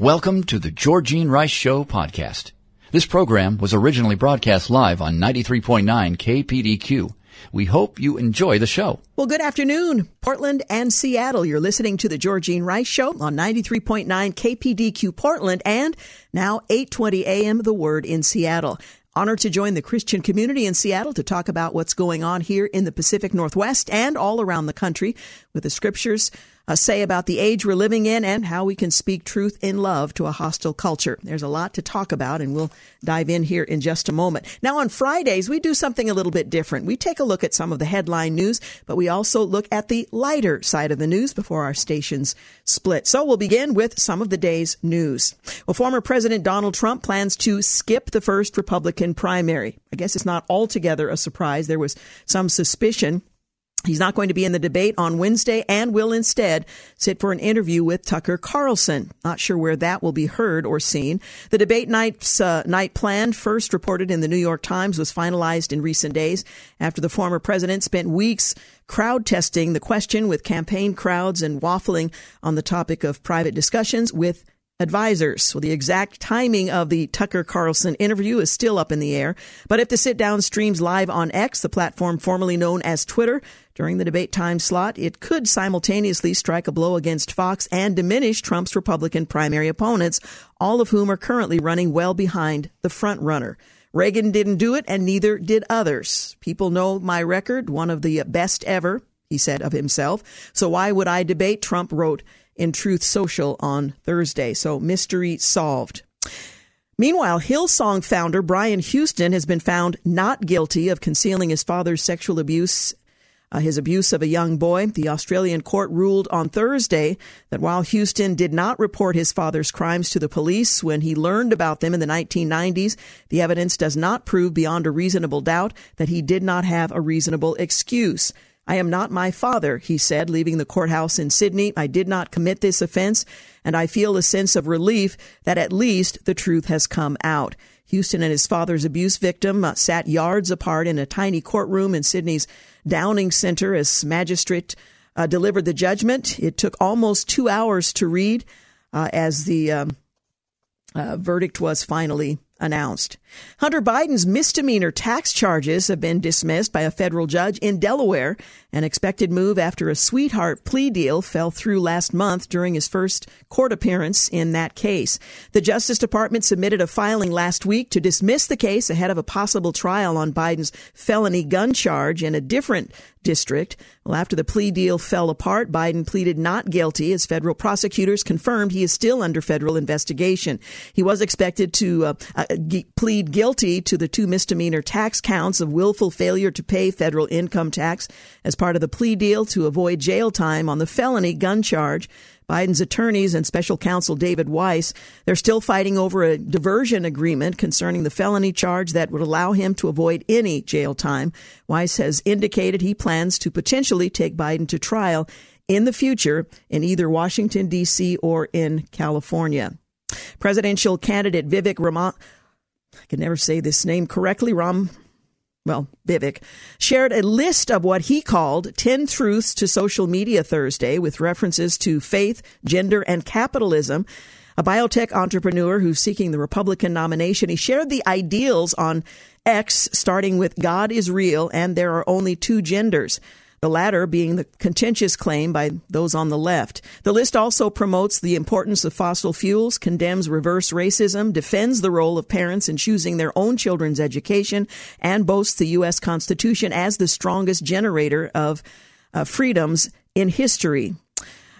Welcome to the Georgine Rice Show podcast. This program was originally broadcast live on 93.9 KPDQ. We hope you enjoy the show. Well, good afternoon, Portland and Seattle. You're listening to the Georgine Rice Show on 93.9 KPDQ Portland and now 8:20 a.m. The Word in Seattle. Honored to join the Christian community in Seattle to talk about what's going on here in the Pacific Northwest and all around the country with the scriptures uh, say about the age we're living in and how we can speak truth in love to a hostile culture. There's a lot to talk about, and we'll dive in here in just a moment. Now, on Fridays, we do something a little bit different. We take a look at some of the headline news, but we also look at the lighter side of the news before our stations split. So we'll begin with some of the day's news. Well, former President Donald Trump plans to skip the first Republican primary. I guess it's not altogether a surprise. There was some suspicion He's not going to be in the debate on Wednesday and will instead sit for an interview with Tucker Carlson. Not sure where that will be heard or seen. The debate night's uh, night plan, first reported in the New York Times, was finalized in recent days after the former president spent weeks crowd testing the question with campaign crowds and waffling on the topic of private discussions with advisors. Well, the exact timing of the Tucker Carlson interview is still up in the air. But if the sit down streams live on X, the platform formerly known as Twitter, during the debate time slot, it could simultaneously strike a blow against Fox and diminish Trump's Republican primary opponents, all of whom are currently running well behind the front runner. Reagan didn't do it, and neither did others. People know my record, one of the best ever, he said of himself. So why would I debate? Trump wrote in Truth Social on Thursday. So mystery solved. Meanwhile, Hillsong founder Brian Houston has been found not guilty of concealing his father's sexual abuse uh, his abuse of a young boy. The Australian court ruled on Thursday that while Houston did not report his father's crimes to the police when he learned about them in the 1990s, the evidence does not prove beyond a reasonable doubt that he did not have a reasonable excuse. I am not my father, he said, leaving the courthouse in Sydney. I did not commit this offense, and I feel a sense of relief that at least the truth has come out. Houston and his father's abuse victim uh, sat yards apart in a tiny courtroom in Sydney's Downing Center as magistrate uh, delivered the judgment. It took almost two hours to read uh, as the um, uh, verdict was finally announced. Hunter Biden's misdemeanor tax charges have been dismissed by a federal judge in Delaware, an expected move after a sweetheart plea deal fell through last month during his first court appearance in that case. The Justice Department submitted a filing last week to dismiss the case ahead of a possible trial on Biden's felony gun charge in a different district. Well, after the plea deal fell apart, Biden pleaded not guilty as federal prosecutors confirmed he is still under federal investigation. He was expected to uh, uh, plead guilty to the two misdemeanor tax counts of willful failure to pay federal income tax as part of the plea deal to avoid jail time on the felony gun charge. Biden's attorneys and special counsel David Weiss, they're still fighting over a diversion agreement concerning the felony charge that would allow him to avoid any jail time. Weiss has indicated he plans to potentially take Biden to trial in the future in either Washington, D.C. or in California. Presidential candidate Vivek Raman, I can never say this name correctly, Ram well, Vivek, shared a list of what he called 10 truths to social media Thursday with references to faith, gender, and capitalism. A biotech entrepreneur who's seeking the Republican nomination, he shared the ideals on X, starting with God is real and there are only two genders the latter being the contentious claim by those on the left. The list also promotes the importance of fossil fuels, condemns reverse racism, defends the role of parents in choosing their own children's education, and boasts the U.S. Constitution as the strongest generator of uh, freedoms in history.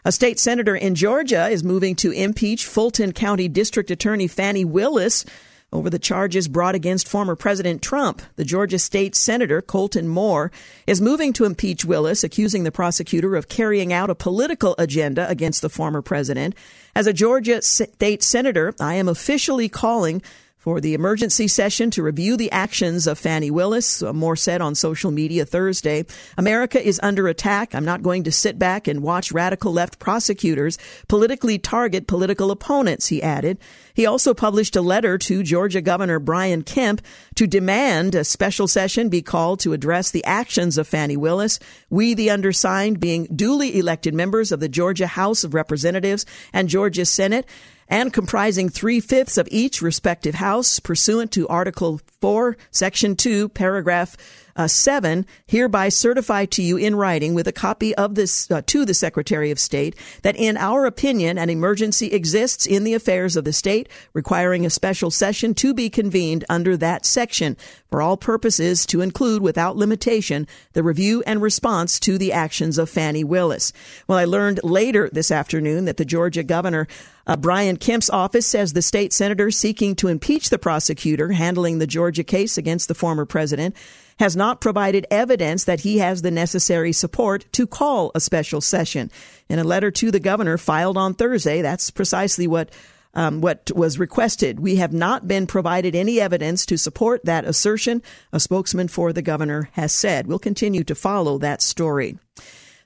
A state senator in Georgia is moving to impeach Fulton County District Attorney Fani Willis over the charges brought against former President Trump. The Georgia State Senator Colton Moore is moving to impeach Willis, accusing the prosecutor of carrying out a political agenda against the former president. As a Georgia State Senator, I am officially calling for the emergency session to review the actions of Fani Willis. Uh, Moore said on social media Thursday, America is under attack. I'm not going to sit back and watch radical left prosecutors politically target political opponents, he added. He also published a letter to Georgia Governor Brian Kemp to demand a special session be called to address the actions of Fani Willis. We, the undersigned, being duly elected members of the Georgia House of Representatives and Georgia Senate, and comprising three fifths of each respective house pursuant to Article 4, Section 2, Paragraph uh, 7 hereby certify to you in writing with a copy of this uh, to the Secretary of State that in our opinion an emergency exists in the affairs of the state requiring a special session to be convened under that section for all purposes to include without limitation the review and response to the actions of Fani Willis. Well, I learned later this afternoon that the Georgia governor uh, Brian Kemp's office says the state senator seeking to impeach the prosecutor handling the Georgia case against the former president has not provided evidence that he has the necessary support to call a special session. In a letter to the governor filed on Thursday, that's precisely what um, what was requested. We have not been provided any evidence to support that assertion, a spokesman for the governor has said. We'll continue to follow that story.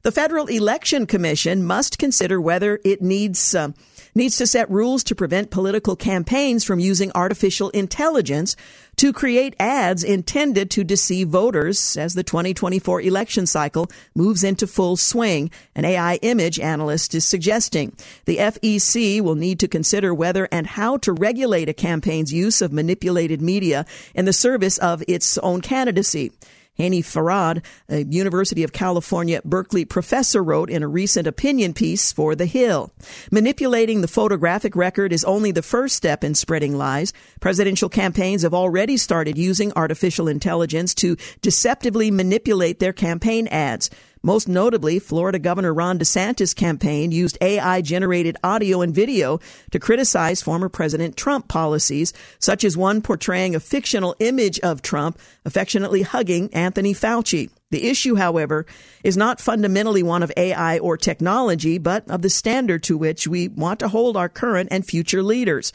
The Federal Election Commission must consider whether it needs uh, needs to set rules to prevent political campaigns from using artificial intelligence to create ads intended to deceive voters as the 2024 election cycle moves into full swing, an AI image analyst is suggesting. The FEC will need to consider whether and how to regulate a campaign's use of manipulated media in the service of its own candidacy. Hany Farid, a University of California, Berkeley professor, wrote in a recent opinion piece for The Hill. Manipulating the photographic record is only the first step in spreading lies. Presidential campaigns have already started using artificial intelligence to deceptively manipulate their campaign ads. Most notably, Florida Governor Ron DeSantis' campaign used AI generated audio and video to criticize former President Trump policies, such as one portraying a fictional image of Trump affectionately hugging Anthony Fauci. The issue, however, is not fundamentally one of AI or technology, but of the standard to which we want to hold our current and future leaders.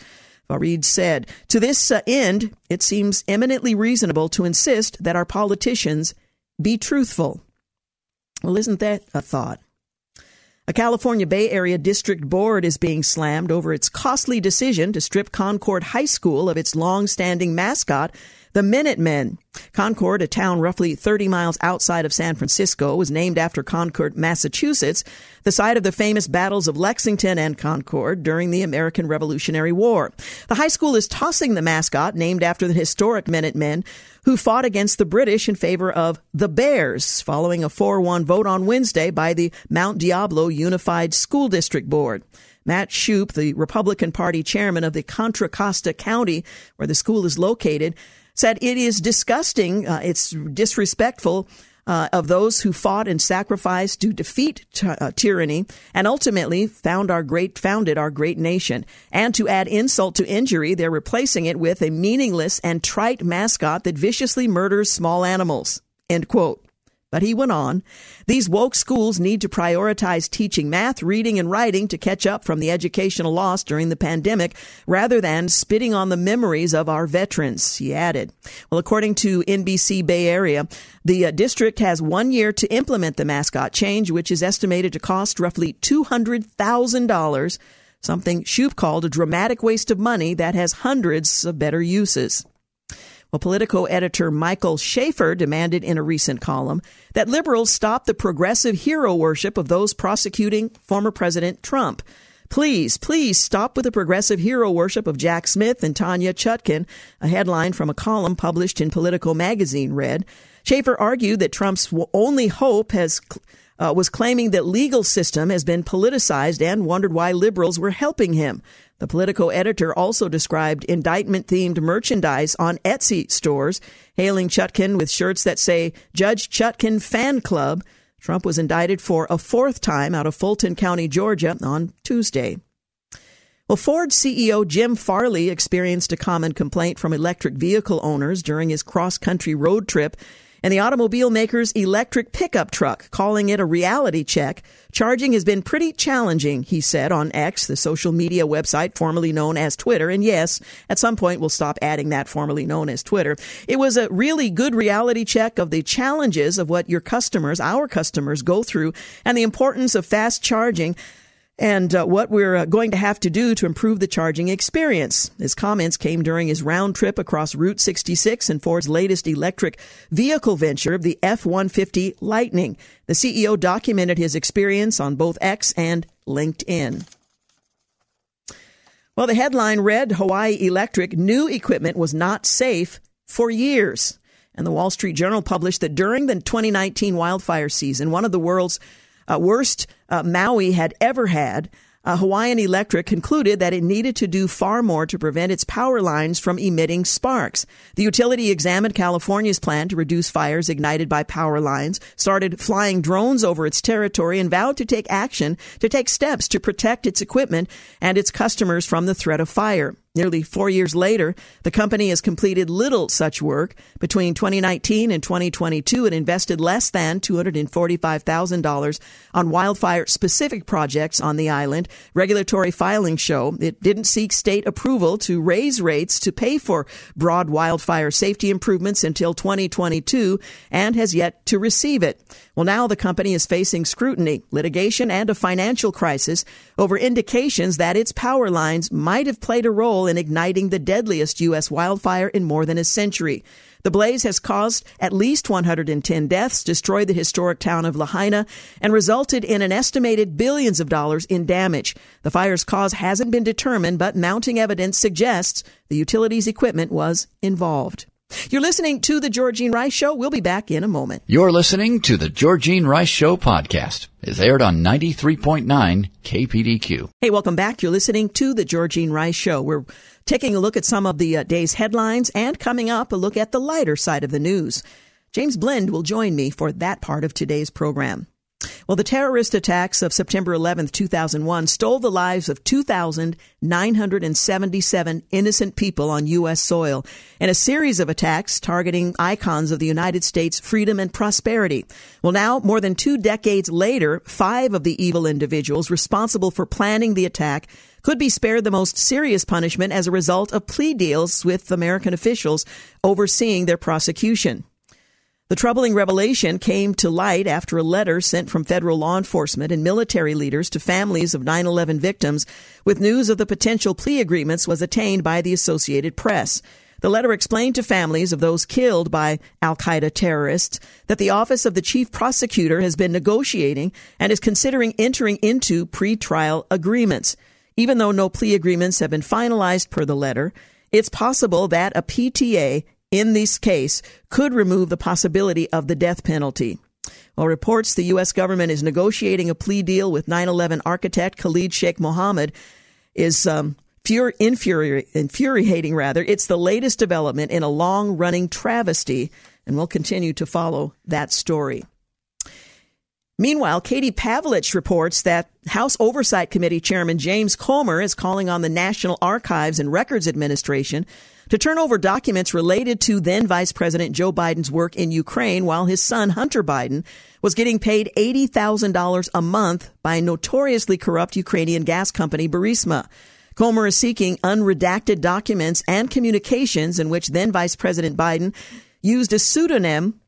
Farid said, To this uh, end, it seems eminently reasonable to insist that our politicians be truthful. Well, isn't that a thought? A California Bay Area district board is being slammed over its costly decision to strip Concord High School of its long-standing mascot, the Minutemen. Concord, a town roughly 30 miles outside of San Francisco, was named after Concord, Massachusetts, the site of the famous battles of Lexington and Concord during the American Revolutionary War. The high school is tossing the mascot named after the historic Minutemen who fought against the British in favor of the Bears following a 4-1 vote on Wednesday by the Mount Diablo Unified School District Board. Matt Shupe, the Republican Party chairman of the Contra Costa County, where the school is located, said it is disgusting, uh, it's disrespectful uh, of those who fought and sacrificed to defeat t- uh, tyranny and ultimately found our great founded our great nation. And to add insult to injury, they're replacing it with a meaningless and trite mascot that viciously murders small animals. End quote. But he went on, these woke schools need to prioritize teaching math, reading, and writing to catch up from the educational loss during the pandemic rather than spitting on the memories of our veterans, he added. Well, according to NBC Bay Area, the uh, district has one year to implement the mascot change, which is estimated to cost roughly $200,000, something Shupe called a dramatic waste of money that has hundreds of better uses. Well, Politico editor Michael Schaffer demanded in a recent column that liberals stop the progressive hero worship of those prosecuting former President Trump. Please, please stop with the progressive hero worship of Jack Smith and Tanya Chutkan, a headline from a column published in Politico magazine read. Schaffer argued that Trump's only hope has uh, was claiming that legal system has been politicized and wondered why liberals were helping him. The Politico editor also described indictment themed merchandise on Etsy stores, hailing Chutkan with shirts that say Judge Chutkan Fan Club. Trump was indicted for a fourth time out of Fulton County, Georgia on Tuesday. Well, Ford CEO Jim Farley experienced a common complaint from electric vehicle owners during his cross country road trip and the automobile maker's electric pickup truck, calling it a reality check. Charging has been pretty challenging, he said on X, the social media website formerly known as Twitter. And yes, at some point we'll stop adding that formerly known as Twitter. It was a really good reality check of the challenges of what your customers, our customers, go through and the importance of fast charging and uh, what we're uh, going to have to do to improve the charging experience. His comments came during his round trip across Route 66 and Ford's latest electric vehicle venture, the F-150 Lightning. The CEO documented his experience on both X and LinkedIn. Well, the headline read Hawaii Electric new equipment was not safe for years. And the Wall Street Journal published that during the 2019 wildfire season, one of the world's worst uh, Maui had ever had, uh, Hawaiian Electric concluded that it needed to do far more to prevent its power lines from emitting sparks. The utility examined California's plan to reduce fires ignited by power lines, started flying drones over its territory, and vowed to take action to take steps to protect its equipment and its customers from the threat of fire. Nearly four years later, the company has completed little such work. Between 2019 and 2022, it invested less than $245,000 on wildfire specific projects on the island. Regulatory filings show it didn't seek state approval to raise rates to pay for broad wildfire safety improvements until 2022 and has yet to receive it. Well, now the company is facing scrutiny, litigation, and a financial crisis over indications that its power lines might have played a role in igniting the deadliest U.S. wildfire in more than a century. The blaze has caused at least 110 deaths, destroyed the historic town of Lahaina, and resulted in an estimated billions of dollars in damage. The fire's cause hasn't been determined, but mounting evidence suggests the utilities equipment was involved. You're listening to The Georgine Rice Show. We'll be back in a moment. You're listening to The Georgine Rice Show podcast. It's aired on 93.9 KPDQ. Hey, welcome back. You're listening to The Georgine Rice Show. We're taking a look at some of the uh, day's headlines and coming up a look at the lighter side of the news. James Blend will join me for that part of today's program. Well, the terrorist attacks of September 11, 2001 stole the lives of 2,977 innocent people on U.S. soil in a series of attacks targeting icons of the United States' freedom and prosperity. Well, now, more than two decades later, five of the evil individuals responsible for planning the attack could be spared the most serious punishment as a result of plea deals with American officials overseeing their prosecution. The troubling revelation came to light after a letter sent from federal law enforcement and military leaders to families of 9-11 victims with news of the potential plea agreements was attained by the Associated Press. The letter explained to families of those killed by Al Qaeda terrorists that the Office of the Chief Prosecutor has been negotiating and is considering entering into pre-trial agreements. Even though no plea agreements have been finalized per the letter, it's possible that a PTA in this case could remove the possibility of the death penalty. Well, reports the U.S. government is negotiating a plea deal with 9 11 architect Khalid Sheikh Mohammed is um, fur- infuri- infuriating, rather. It's the latest development in a long running travesty, and we'll continue to follow that story. Meanwhile, Katie Pavlich reports that House Oversight Committee Chairman James Comer is calling on the National Archives and Records Administration to turn over documents related to then Vice President Joe Biden's work in Ukraine while his son Hunter Biden was getting paid $80,000 a month by a notoriously corrupt Ukrainian gas company Burisma. Comer is seeking unredacted documents and communications in which then Vice President Biden used a pseudonym.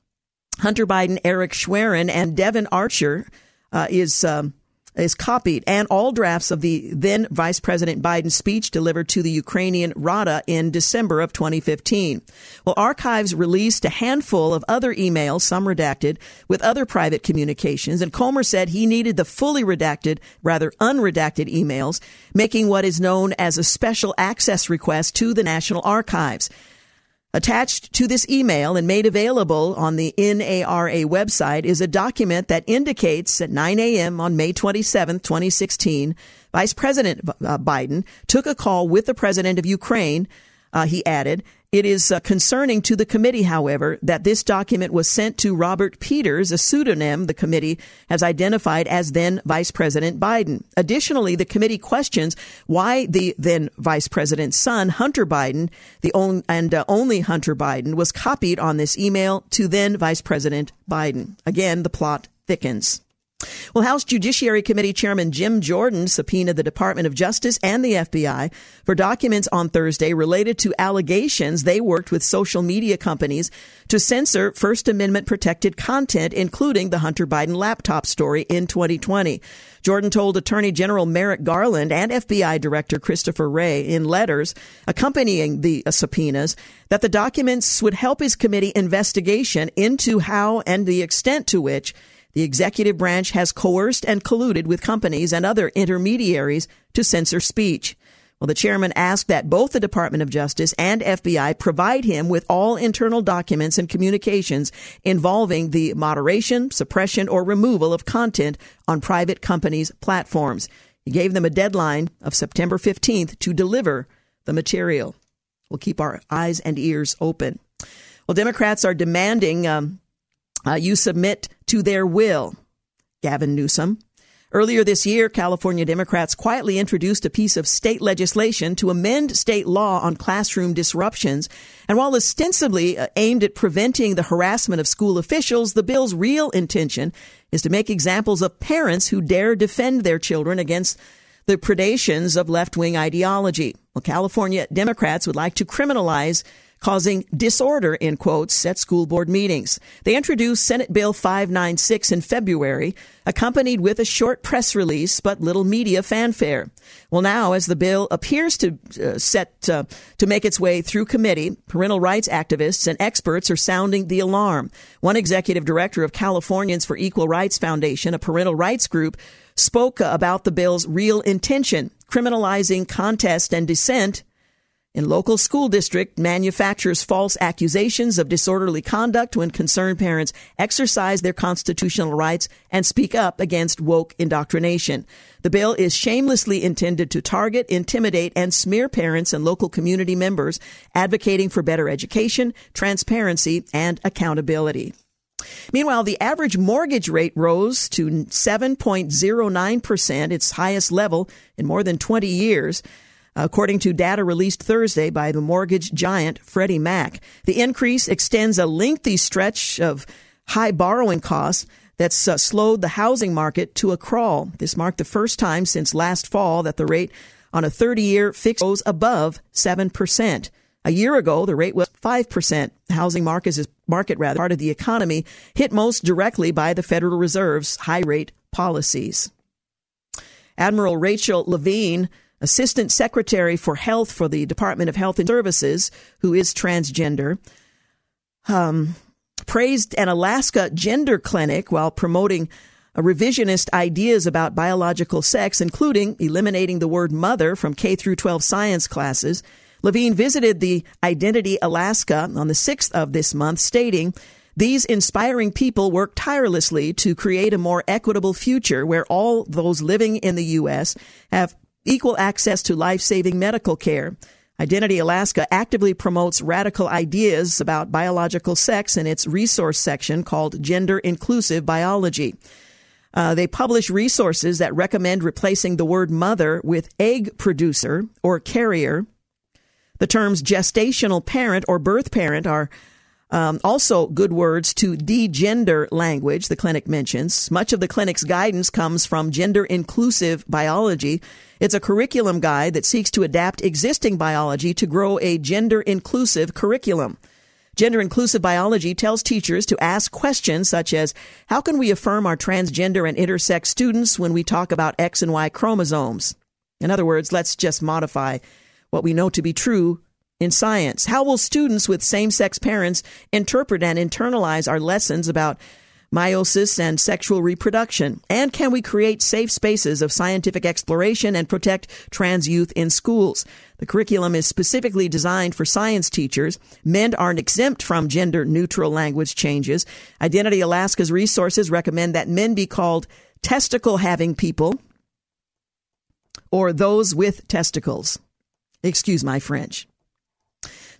Hunter Biden, Eric Schwerin, and Devon Archer uh, is um, is copied and all drafts of the then Vice President Biden's speech delivered to the Ukrainian Rada in December of 2015. Well, archives released a handful of other emails, some redacted, with other private communications, and Comer said he needed the fully redacted, rather unredacted emails, making what is known as a special access request to the National Archives. Attached to this email and made available on the NARA website is a document that indicates at 9 a.m. on May 27, 2016, Vice President uh, Biden took a call with the president of Ukraine, uh, he added, It is uh, concerning to the committee, however, that this document was sent to Robert Peters, a pseudonym the committee has identified as then Vice President Biden. Additionally, the committee questions why the then Vice President's son, Hunter Biden, the only, and uh, only Hunter Biden, was copied on this email to then Vice President Biden. Again, the plot thickens. Well, House Judiciary Committee Chairman Jim Jordan subpoenaed the Department of Justice and the FBI for documents on Thursday related to allegations they worked with social media companies to censor First Amendment protected content, including the Hunter Biden laptop story in 2020. Jordan told Attorney General Merrick Garland and FBI Director Christopher Wray in letters accompanying the uh, subpoenas that the documents would help his committee investigation into how and the extent to which the executive branch has coerced and colluded with companies and other intermediaries to censor speech. Well, the chairman asked that both the Department of Justice and FBI provide him with all internal documents and communications involving the moderation, suppression, or removal of content on private companies' platforms. He gave them a deadline of September 15th to deliver the material. We'll keep our eyes and ears open. Well, Democrats are demanding um, uh, you submit to their will. Gavin Newsom. Earlier this year, California Democrats quietly introduced a piece of state legislation to amend state law on classroom disruptions. And while ostensibly uh, aimed at preventing the harassment of school officials, the bill's real intention is to make examples of parents who dare defend their children against the predations of left wing ideology. Well, California Democrats would like to criminalize causing disorder in quotes at school board meetings. They introduced Senate Bill 596 in February, accompanied with a short press release but little media fanfare. Well, now as the bill appears to uh, set uh, to make its way through committee, parental rights activists and experts are sounding the alarm. One executive director of Californians for Equal Rights Foundation, a parental rights group, spoke about the bill's real intention, criminalizing contest and dissent in local school district manufactures false accusations of disorderly conduct when concerned parents exercise their constitutional rights and speak up against woke indoctrination. The bill is shamelessly intended to target, intimidate, and smear parents and local community members advocating for better education, transparency, and accountability. Meanwhile, the average mortgage rate rose to 7.09%, its highest level in more than 20 years. According to data released Thursday by the mortgage giant Freddie Mac, the increase extends a lengthy stretch of high borrowing costs that's uh, slowed the housing market to a crawl. This marked the first time since last fall that the rate on a 30 year fixed goes above 7%. A year ago, the rate was 5%. The housing market is market rather part of the economy hit most directly by the Federal Reserve's high rate policies. Admiral Rachel Levine Assistant Secretary for Health for the Department of Health and Services, who is transgender, um, praised an Alaska gender clinic while promoting revisionist ideas about biological sex, including eliminating the word mother from K through 12 science classes. Levine visited the Identity Alaska on the 6th of this month, stating, these inspiring people work tirelessly to create a more equitable future where all those living in the U.S. have equal access to life saving medical care. Identity Alaska actively promotes radical ideas about biological sex in its resource section called Gender Inclusive Biology. Uh, they publish resources that recommend replacing the word mother with egg producer or carrier. The terms gestational parent or birth parent are um, also, good words to degender language, the clinic mentions. Much of the clinic's guidance comes from gender inclusive biology. It's a curriculum guide that seeks to adapt existing biology to grow a gender inclusive curriculum. Gender inclusive biology tells teachers to ask questions such as How can we affirm our transgender and intersex students when we talk about X and Y chromosomes? In other words, let's just modify what we know to be true in science? How will students with same sex parents interpret and internalize our lessons about meiosis and sexual reproduction? And can we create safe spaces of scientific exploration and protect trans youth in schools? The curriculum is specifically designed for science teachers. Men aren't exempt from gender neutral language changes. Identity Alaska's resources recommend that men be called testicle having people or those with testicles. Excuse my French.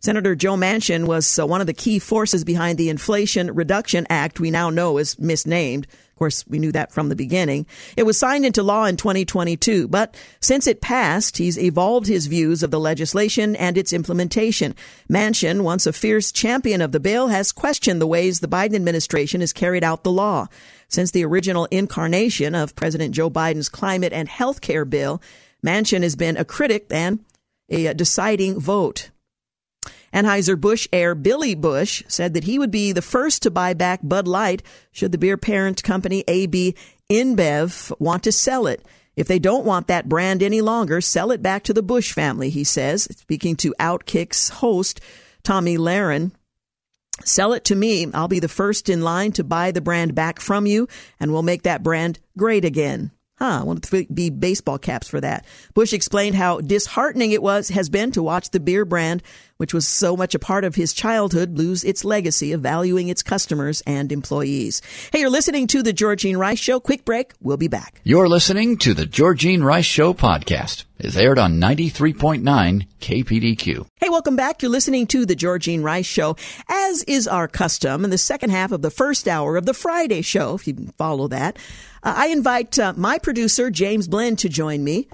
Senator Joe Manchin was uh, one of the key forces behind the Inflation Reduction Act we now know is misnamed. Of course, we knew that from the beginning. It was signed into law in 2022, but since it passed, he's evolved his views of the legislation and its implementation. Manchin, once a fierce champion of the bill, has questioned the ways the Biden administration has carried out the law. Since the original incarnation of President Joe Biden's climate and health care bill, Manchin has been a critic and a deciding vote. Anheuser-Busch heir Billy Bush said that he would be the first to buy back Bud Light should the beer parent company AB InBev want to sell it. If they don't want that brand any longer, sell it back to the Bush family, he says, speaking to Outkick's host Tomi Lahren. Sell it to me. I'll be the first in line to buy the brand back from you, and we'll make that brand great again. Huh, I want to be baseball caps for that. Bush explained how disheartening it was has been to watch the beer brand, which was so much a part of his childhood, lose its legacy of valuing its customers and employees. Hey, you're listening to the Georgine Rice Show. Quick break. We'll be back. You're listening to the Georgine Rice Show podcast. It's aired on 93.9 KPDQ. Hey, welcome back. You're listening to the Georgine Rice Show, as is our custom in the second half of the first hour of the Friday show, if you can follow that. Uh, I invite uh, my producer, James Blend, to join me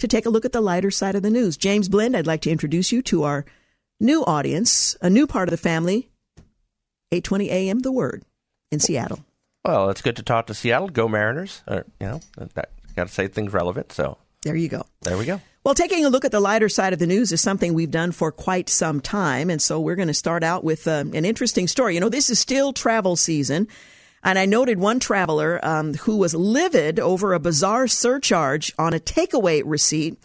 to take a look at the lighter side of the news. James Blend, I'd like to introduce you to our new audience, a new part of the family, 820 AM The Word in Seattle. Well, it's good to talk to Seattle. Go Mariners. Or, you know, got to say things relevant. So there you go. There we go. Well, taking a look at the lighter side of the news is something we've done for quite some time. And so we're going to start out with uh, an interesting story. You know, this is still travel season. And I noted one traveler um, who was livid over a bizarre surcharge on a takeaway receipt.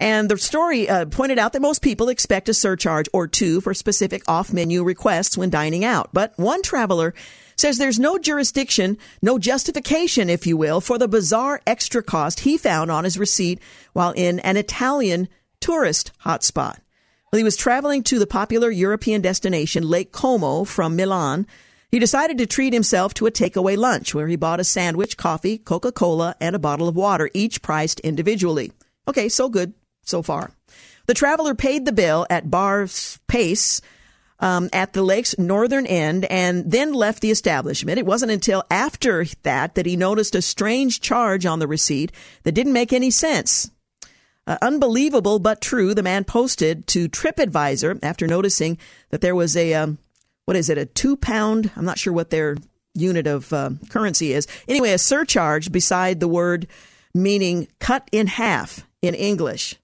And the story uh, pointed out that most people expect a surcharge or two for specific off menu requests when dining out. But one traveler says there's no jurisdiction, no justification, if you will, for the bizarre extra cost he found on his receipt while in an Italian tourist hotspot. Well, he was traveling to the popular European destination Lake Como from Milan he decided to treat himself to a takeaway lunch where he bought a sandwich, coffee, Coca Cola, and a bottle of water, each priced individually. Okay, so good so far. The traveler paid the bill at Bar's Pace um, at the lake's northern end and then left the establishment. It wasn't until after that that he noticed a strange charge on the receipt that didn't make any sense. Uh, unbelievable but true, the man posted to TripAdvisor after noticing that there was a um, what is it, a two pound, I'm not sure what their unit of uh, currency is. Anyway, a surcharge beside the word meaning cut in half in English.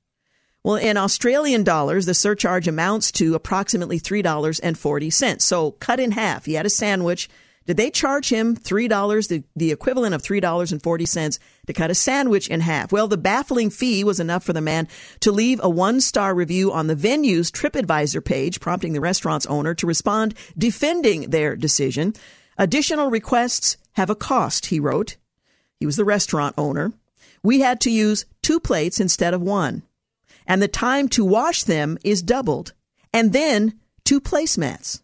Well, in Australian dollars, the surcharge amounts to approximately $3.40. So cut in half. He had a sandwich did they charge him $3, the, the equivalent of $3.40 to cut a sandwich in half? Well, the baffling fee was enough for the man to leave a one star review on the venue's TripAdvisor page, prompting the restaurant's owner to respond defending their decision. Additional requests have a cost, he wrote. He was the restaurant owner. We had to use two plates instead of one. And the time to wash them is doubled. And then two placemats.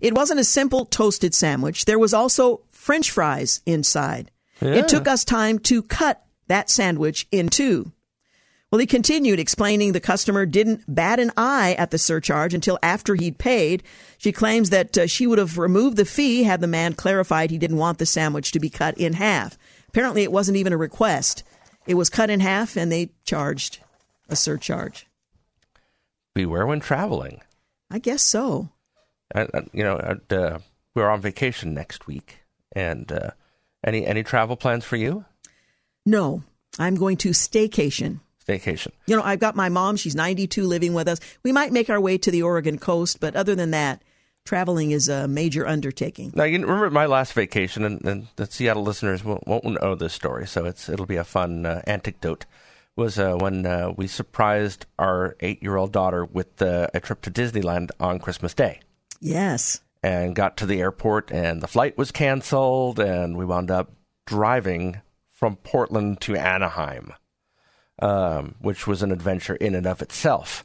It wasn't a simple toasted sandwich. There was also french fries inside. Yeah. It took us time to cut that sandwich in two. Well, he continued explaining the customer didn't bat an eye at the surcharge until after he'd paid. She claims that uh, she would have removed the fee had the man clarified he didn't want the sandwich to be cut in half. Apparently, it wasn't even a request. It was cut in half and they charged a surcharge. Beware when traveling. I guess so you know, uh, we're on vacation next week, and uh, any any travel plans for you? No, I'm going to staycation. Staycation. You know, I've got my mom. She's 92, living with us. We might make our way to the Oregon coast, but other than that, traveling is a major undertaking. Now, you remember my last vacation, and, and the Seattle listeners won't, won't, know this story, so it's it'll be a fun uh, anecdote. Was uh, when uh, we surprised our eight-year-old daughter with uh, a trip to Disneyland on Christmas Day. Yes. And got to the airport, and the flight was canceled, and we wound up driving from Portland to Anaheim, um, which was an adventure in and of itself.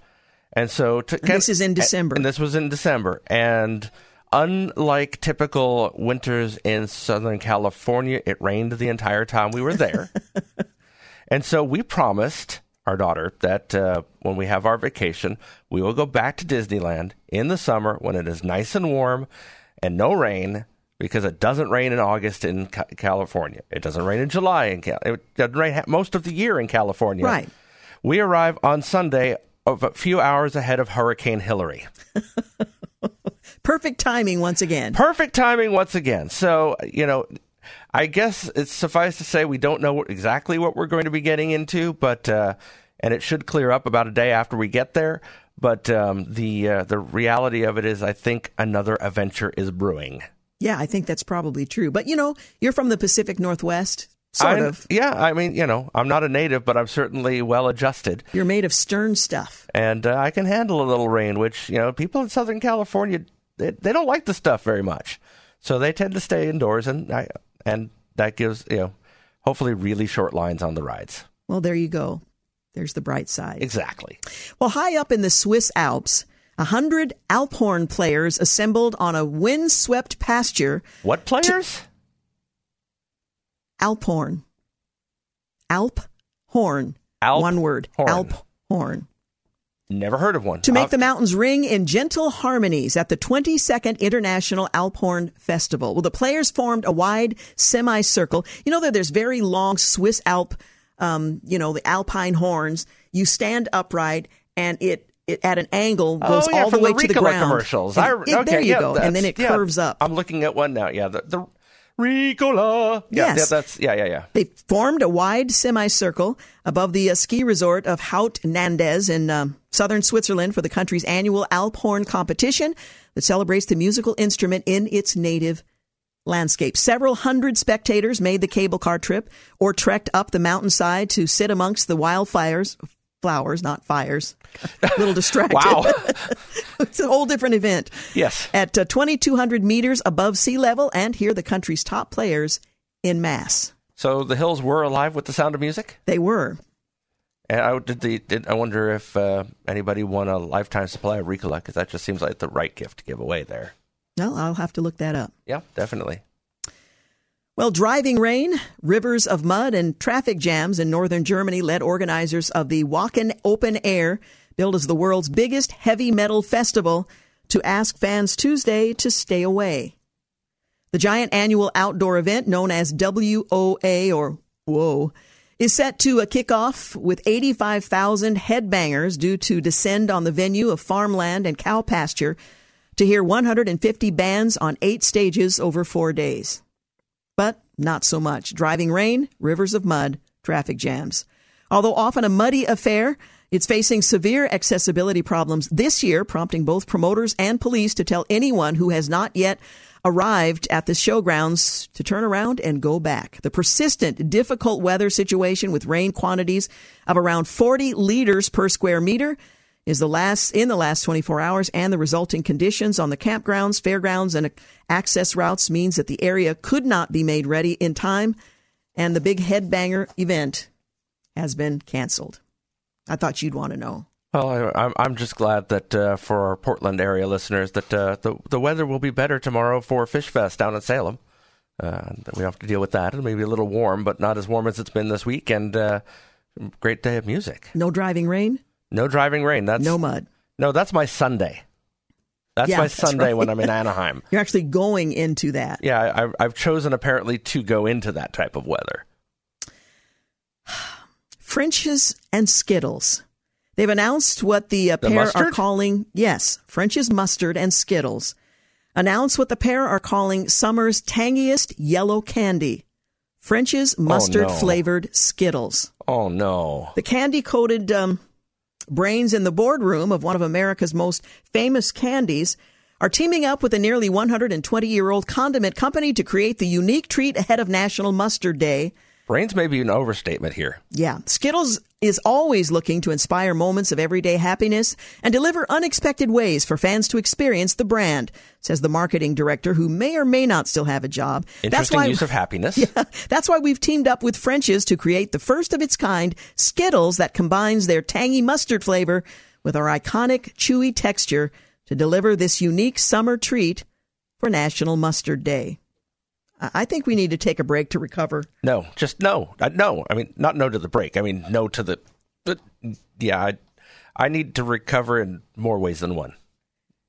And so, to, and this is in December. And this was in December, and unlike typical winters in Southern California, it rained the entire time we were there. and so we promised our daughter, that uh, when we have our vacation, we will go back to Disneyland in the summer when it is nice and warm and no rain because it doesn't rain in August in Ca- California. It doesn't rain in July in Cal- it doesn't rain most of the year in California. Right. We arrive on Sunday a few hours ahead of Hurricane Hilary. Perfect timing once again. Perfect timing once again. So, you know, I guess it's suffice to say we don't know exactly what we're going to be getting into, but uh, and it should clear up about a day after we get there. But um, the uh, the reality of it is, I think another adventure is brewing. Yeah, I think that's probably true. But you know, you're from the Pacific Northwest, sort I'm- of. Yeah, I mean, you know, I'm not a native, but I'm certainly well adjusted, You're made of stern stuff. and uh, I can handle a little rain. Which you know, people in Southern California they, they don't like the stuff very much, so they tend to stay indoors, and I, and that gives you know, hopefully, really short lines on the rides. Well, there you go. There's the bright side. Exactly. Well, high up in the Swiss Alps, a hundred Alphorn players assembled on a windswept pasture. What players? Alphorn. Alp horn. Alp One word. horn. Alp horn. Never heard of one. To make the mountains ring in gentle harmonies at the 22nd International Alphorn Festival. Well, the players formed a wide semicircle. You know that there's very long Swiss Alp, um, you know, the alpine horns. You stand upright and it, it at an angle goes oh, yeah, all the way the to the ground. commercials. I, it- okay, there you yeah, go, and then it yeah, curves up. I'm looking at one now. Yeah, the, the Ricola. Yeah, Yes. yeah, that's yeah, yeah, yeah. They formed a wide semicircle above the uh, ski resort of Haute-Nendaz in um, southern Switzerland for the country's annual Alphorn competition that celebrates the musical instrument in its native landscape. Several hundred spectators made the cable car trip or trekked up the mountainside to sit amongst the wildfires. Flowers, not fires. A little distracted. Wow. it's a whole different event. Yes. At uh, 2,200 meters above sea level, and here the country's top players in mass. So the hills were alive with the sound of music. They were. And I did the. Did, I wonder if uh, anybody won a lifetime supply of Ricola because that just seems like the right gift to give away there. Well, I'll have to look that up. Yeah, definitely. Well, driving rain, rivers of mud, and traffic jams in northern Germany led organizers of the Wacken Open Air, billed as the world's biggest heavy metal festival, to ask fans Tuesday to stay away. The giant annual outdoor event known as WOA or Whoa is set to a kickoff with 85,000 headbangers due to descend on the venue of farmland and cow pasture to hear 150 bands on eight stages over four days but not so much. Driving rain, rivers of mud, traffic jams. Although often a muddy affair, it's facing severe accessibility problems this year, prompting both promoters and police to tell anyone who has not yet arrived at the showgrounds to turn around and go back. The persistent, difficult weather situation with rain quantities of around 40 liters per square meter is the last in the last 24 hours and the resulting conditions on the campgrounds, fairgrounds and access routes means that the area could not be made ready in time and the big headbanger event has been canceled. I thought you'd want to know. Well, I, I'm just glad that uh, for our Portland area listeners that uh, the the weather will be better tomorrow for Fish Fest down in Salem. Uh, we have to deal with that. It may be a little warm, but not as warm as it's been this week. And uh, great day of music. No driving rain, No driving rain. That's no mud. No, that's my Sunday. That's Yeah, my that's Sunday right. when I'm in Anaheim. You're actually going into that. Yeah, I, I've- chosen apparently to go into that type of weather. French's and Skittles. They've announced what the, uh, The pair are calling, yes, French's mustard and Skittles. Announce what the pair are calling summer's tangiest yellow candy. French's mustard no. flavored Skittles. Oh no! The candy coated um, brains in the boardroom of one of America's most famous candies are teaming up with a nearly 120 year old condiment company to create the unique treat ahead of National Mustard Day. Brains may be an overstatement here. Yeah, Skittles is always looking to inspire moments of everyday happiness and deliver unexpected ways for fans to experience the brand, says the marketing director who may or may not still have a job. Interesting use of happiness. Yeah, that's why we've teamed up with French's to create the first of its kind Skittles that combines their tangy mustard flavor with our iconic chewy texture to deliver this unique summer treat for National Mustard Day. I I think we need to take a break to recover. No, just no, Uh, no. I mean, not no to the break. I mean, no to the But yeah, I, I need to recover in more ways than one.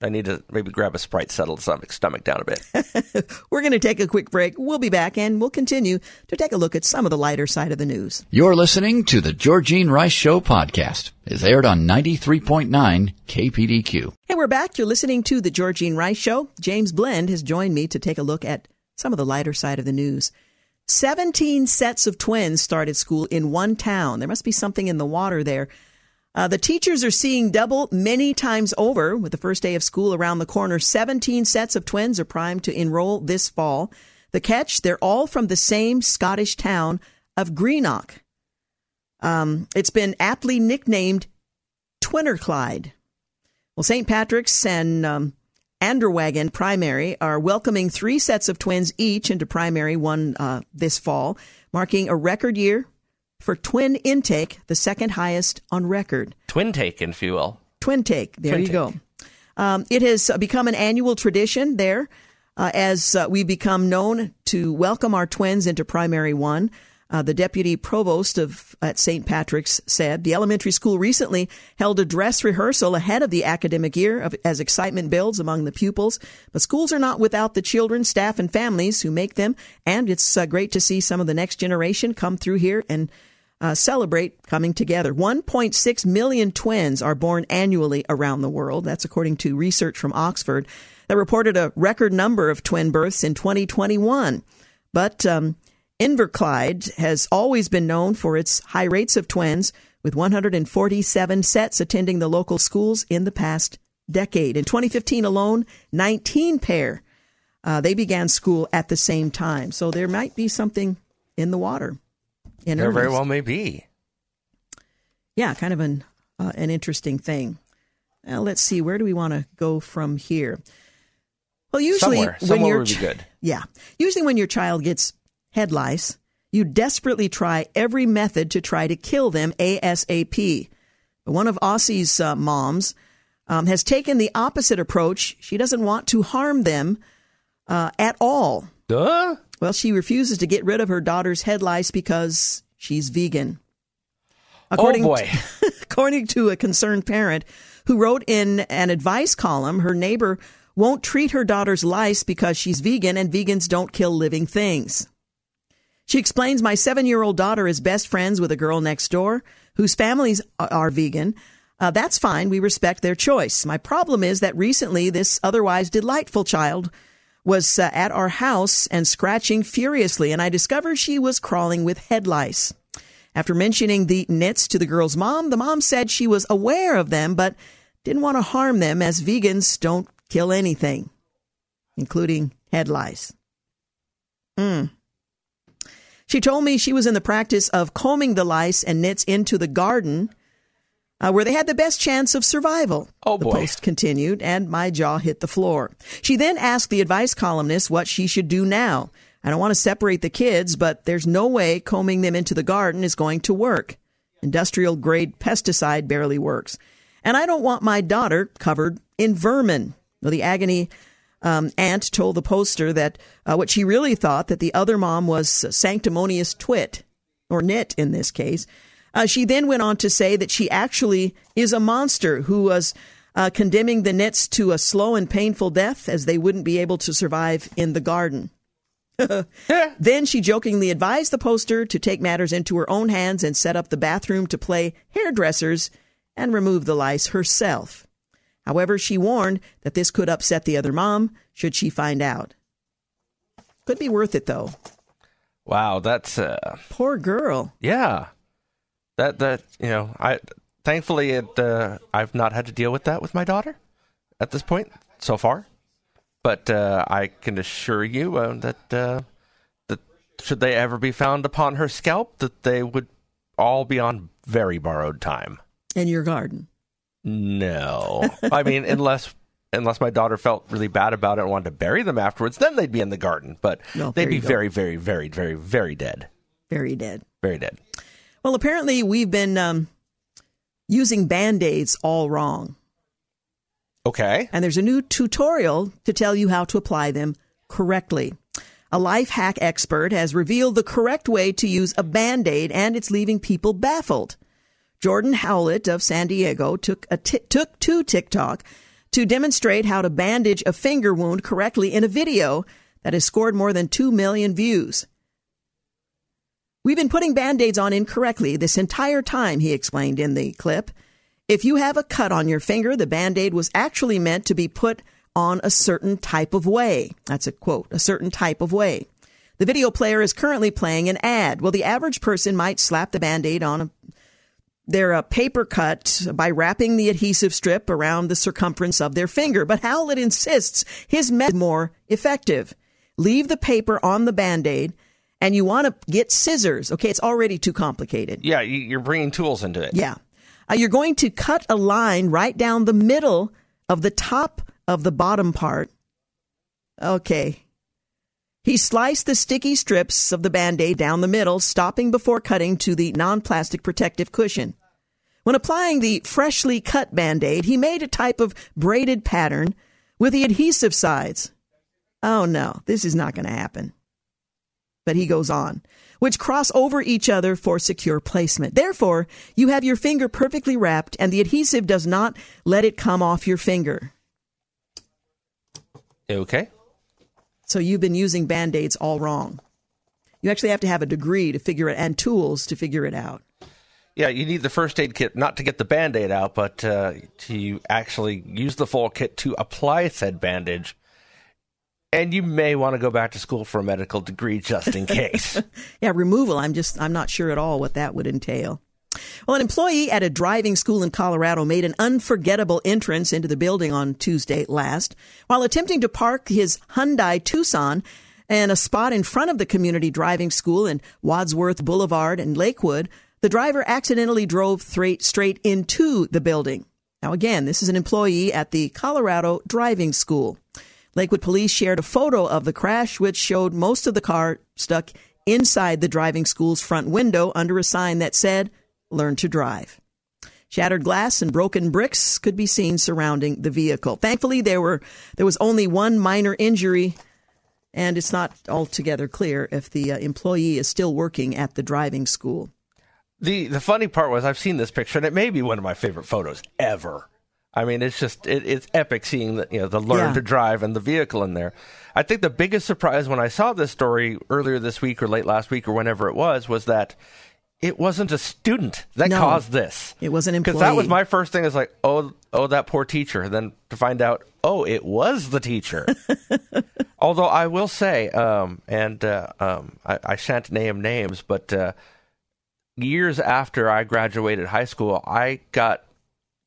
I need to maybe grab a Sprite, settle the stomach down a bit. We're going to take a quick break. We'll be back and we'll continue to take a look at some of the lighter side of the news. You're listening to the Georgine Rice Show podcast. It's aired on 93.9 KPDQ. Hey, we're back. You're listening to the Georgine Rice Show. James Blend has joined me to take a look at some of the lighter side of the news. 17 sets of twins started school in one town. There must be something in the water there. Uh, the teachers are seeing double many times over with the first day of school around the corner. 17 sets of twins are primed to enroll this fall. The catch, they're all from the same Scottish town of Greenock. Um, it's been aptly nicknamed Twinverclyde. Well, St. Patrick's and um, Anderwagen Primary are welcoming three sets of twins each into primary one uh, this fall, marking a record year for twin intake, the second highest on record. Twin take, if you will. Twin take. There Twin you take. go. Um, it has become an annual tradition there uh, as uh, we become known to welcome our twins into primary one. Uh, the deputy provost of at St. Patrick's said the elementary school recently held a dress rehearsal ahead of the academic year of, as excitement builds among the pupils. But schools are not without the children, staff, and families who make them. And it's uh, great to see some of the next generation come through here and uh, celebrate coming together. 1.6 million twins are born annually around the world. That's according to research from Oxford that reported a record number of twin births in 2021. But um, Inverclyde has always been known for its high rates of twins, with 147 sets attending the local schools in the past decade. In 2015 alone, 19 pair. Uh, they began school at the same time. So there might be something in the water. In There very well may be. yeah, kind of an uh, an interesting thing. Now, let's see, where do we want to go from here? Well, usually Somewhere. when Somewhere your ch- good. yeah, usually when your child gets head lice, you desperately try every method to try to kill them ASAP. One of Aussie's uh, moms um, has taken the opposite approach. She doesn't want to harm them uh, at all. Duh. Well, she refuses to get rid of her daughter's head lice because she's vegan. oh boy. according to a concerned parent who wrote in an advice column, her neighbor won't treat her daughter's lice because she's vegan and vegans don't kill living things. She explains my seven year old daughter is best friends with a girl next door whose families are- vegan. Uh, that's fine. We respect their choice. My problem is that recently this otherwise delightful child was uh, at our house and scratching furiously, and I discovered she was crawling with head lice. After mentioning the nits to the girl's mom, the mom said she was aware of them, but didn't want to harm them as vegans don't kill anything, including head lice. Mm. She told me she was in the practice of combing the lice and nits into the garden uh, where they had the best chance of survival. Oh, the boy. post continued, and my jaw hit the floor. She then asked the advice columnist what she should do now. I don't want to separate the kids, but there's no way combing them into the garden is going to work. Industrial grade pesticide barely works. And I don't want my daughter covered in vermin. Well, the agony um, aunt told the poster that uh, what she really thought that the other mom was sanctimonious twit, or nit in this case. Uh, she then went on to say that she actually is a monster who was uh, condemning the nits to a slow and painful death as they wouldn't be able to survive in the garden. then she jokingly advised the poster to take matters into her own hands and set up the bathroom to play hairdressers and remove the lice herself. However, she warned that this could upset the other mom should she find out. Could be worth it though. Wow, that's uh Poor girl. yeah. That that you know, I thankfully it uh, I've not had to deal with that with my daughter at this point so far. But uh, I can assure you uh, that uh, that should they ever be found upon her scalp, that they would all be on very borrowed time. In your garden. No, I mean unless unless my daughter felt really bad about it and wanted to bury them afterwards, then they'd be in the garden. But Well, they'd be go. very, very, very, very, very dead. Very dead. Very dead. Well, apparently we've been um, using band aids all wrong. Okay. And there's a new tutorial to tell you how to apply them correctly. A life hack expert has revealed the correct way to use a band aid, and it's leaving people baffled. Jordan Howlett of San Diego took took to TikTok to demonstrate how to bandage a finger wound correctly in a video that has scored more than 2 million views. We've been putting band-aids on incorrectly this entire time, he explained in the clip. If you have a cut on your finger, the band-aid was actually meant to be put on a certain type of way. That's a quote, a certain type of way. The video player is currently playing an ad. Well, the average person might slap the band-aid on a their uh, paper cut by wrapping the adhesive strip around the circumference of their finger. But Howlett insists his method is more effective. Leave the paper on the band-aid and you want to get scissors. Okay, it's already too complicated. Yeah, you're bringing tools into it. Yeah. Uh, you're going to cut a line right down the middle of the top of the bottom part. Okay. He sliced the sticky strips of the band aid down the middle, stopping before cutting to the non plastic protective cushion. When applying the freshly cut band aid, he made a type of braided pattern with the adhesive sides. Oh no, this is not going to happen. But he goes on, which cross over each other for secure placement. Therefore, you have your finger perfectly wrapped and the adhesive does not let it come off your finger. Okay. So you've been using band aids all wrong. You actually have to have a degree to figure it and tools to figure it out. Yeah, you need the first aid kit not to get the band aid out, but uh, to actually use the full kit to apply said bandage. And you may want to go back to school for a medical degree just in case. yeah, removal. I'm just, I'm not sure at all what that would entail. Well, an employee at a driving school in Colorado made an unforgettable entrance into the building on Tuesday last. While attempting to park his Hyundai Tucson in a spot in front of the community driving school in Wadsworth Boulevard in Lakewood, the driver accidentally drove straight into the building. Now, again, this is an employee at the Colorado Driving School. Lakewood police shared a photo of the crash, which showed most of the car stuck inside the driving school's front window under a sign that said, Learn to drive. Shattered glass and broken bricks could be seen surrounding the vehicle. Thankfully, there were there was only one minor injury, and it's not altogether clear if the uh, employee is still working at the driving school. The the funny part was I've seen this picture and it may be one of my favorite photos ever. I mean, it's just it, it's epic seeing the you know the learn yeah. to drive and the vehicle in there. I think the biggest surprise when I saw this story earlier this week or late last week or whenever it was was that it wasn't a student that no, caused this. It was an employee. Because that was my first thing. Is like, oh, oh, that poor teacher. Then to find out, oh, it was the teacher. Although I will say, um, and uh, um, I, I, shan't name names, but uh, years after I graduated high school, I got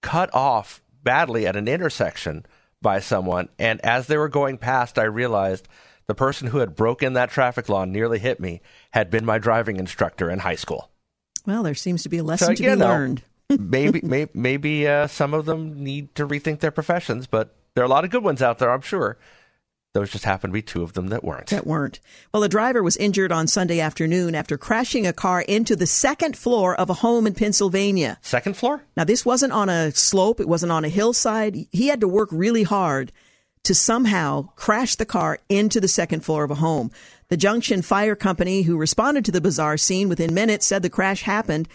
cut off badly at an intersection by someone, and as they were going past, I realized the person who had broken that traffic law and nearly hit me had been my driving instructor in high school. Well, there seems to be a lesson so, to be know, learned. maybe maybe, maybe uh, some of them need to rethink their professions, but there are a lot of good ones out there, I'm sure. Those just happened to be two of them that weren't. That weren't. Well, a driver was injured on Sunday afternoon after crashing a car into the second floor of a home in Pennsylvania. Second floor? Now, this wasn't on a slope, it wasn't on a hillside. He had to work really hard to somehow crash the car into the second floor of a home. The Junction Fire Company, who responded to the bizarre scene within minutes, said the crash happened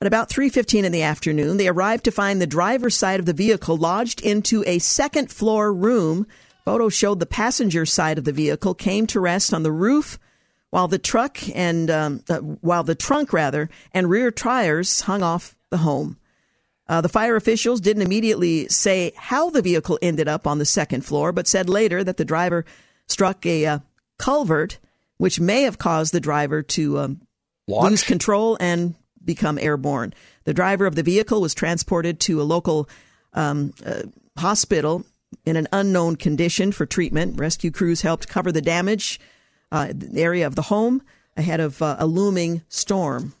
at about 3:15 in the afternoon. They arrived to find the driver's side of the vehicle lodged into a second floor room. Photos showed the passenger side of the vehicle came to rest on the roof, while the truck and um, uh, while the trunk rather and rear tires hung off the home. Uh, the fire officials didn't immediately say how the vehicle ended up on the second floor, but said later that the driver struck a uh, culvert, which may have caused the driver to um, lose control and become airborne. The driver of the vehicle was transported to a local um, uh, hospital in an unknown condition for treatment. Rescue crews helped cover the damage uh, the area of the home ahead of uh, a looming storm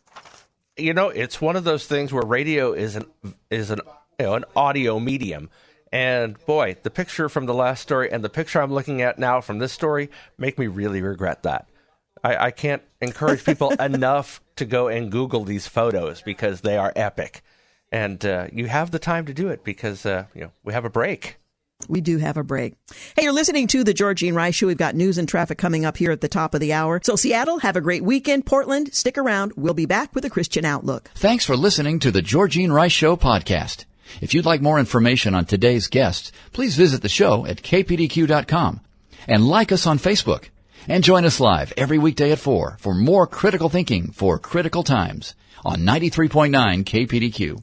you know, it's one of those things where radio is an is an you know an audio medium. And boy, the picture from the last story and the picture I'm looking at now from this story make me really regret that. I, I can't encourage people enough to go and Google these photos because they are epic. And uh, you have the time to do it because uh, you know we have a break. We do have a break. Hey, you're listening to the Georgene Rice Show. We've got news and traffic coming up here at the top of the hour. So, Seattle, have a great weekend. Portland, stick around. We'll be back with a Christian Outlook. Thanks for listening to the Georgene Rice Show podcast. If you'd like more information on today's guests, please visit the show at kpdq.com and like us on Facebook. And join us live every weekday at 4 for more critical thinking for critical times on 93.9 KPDQ.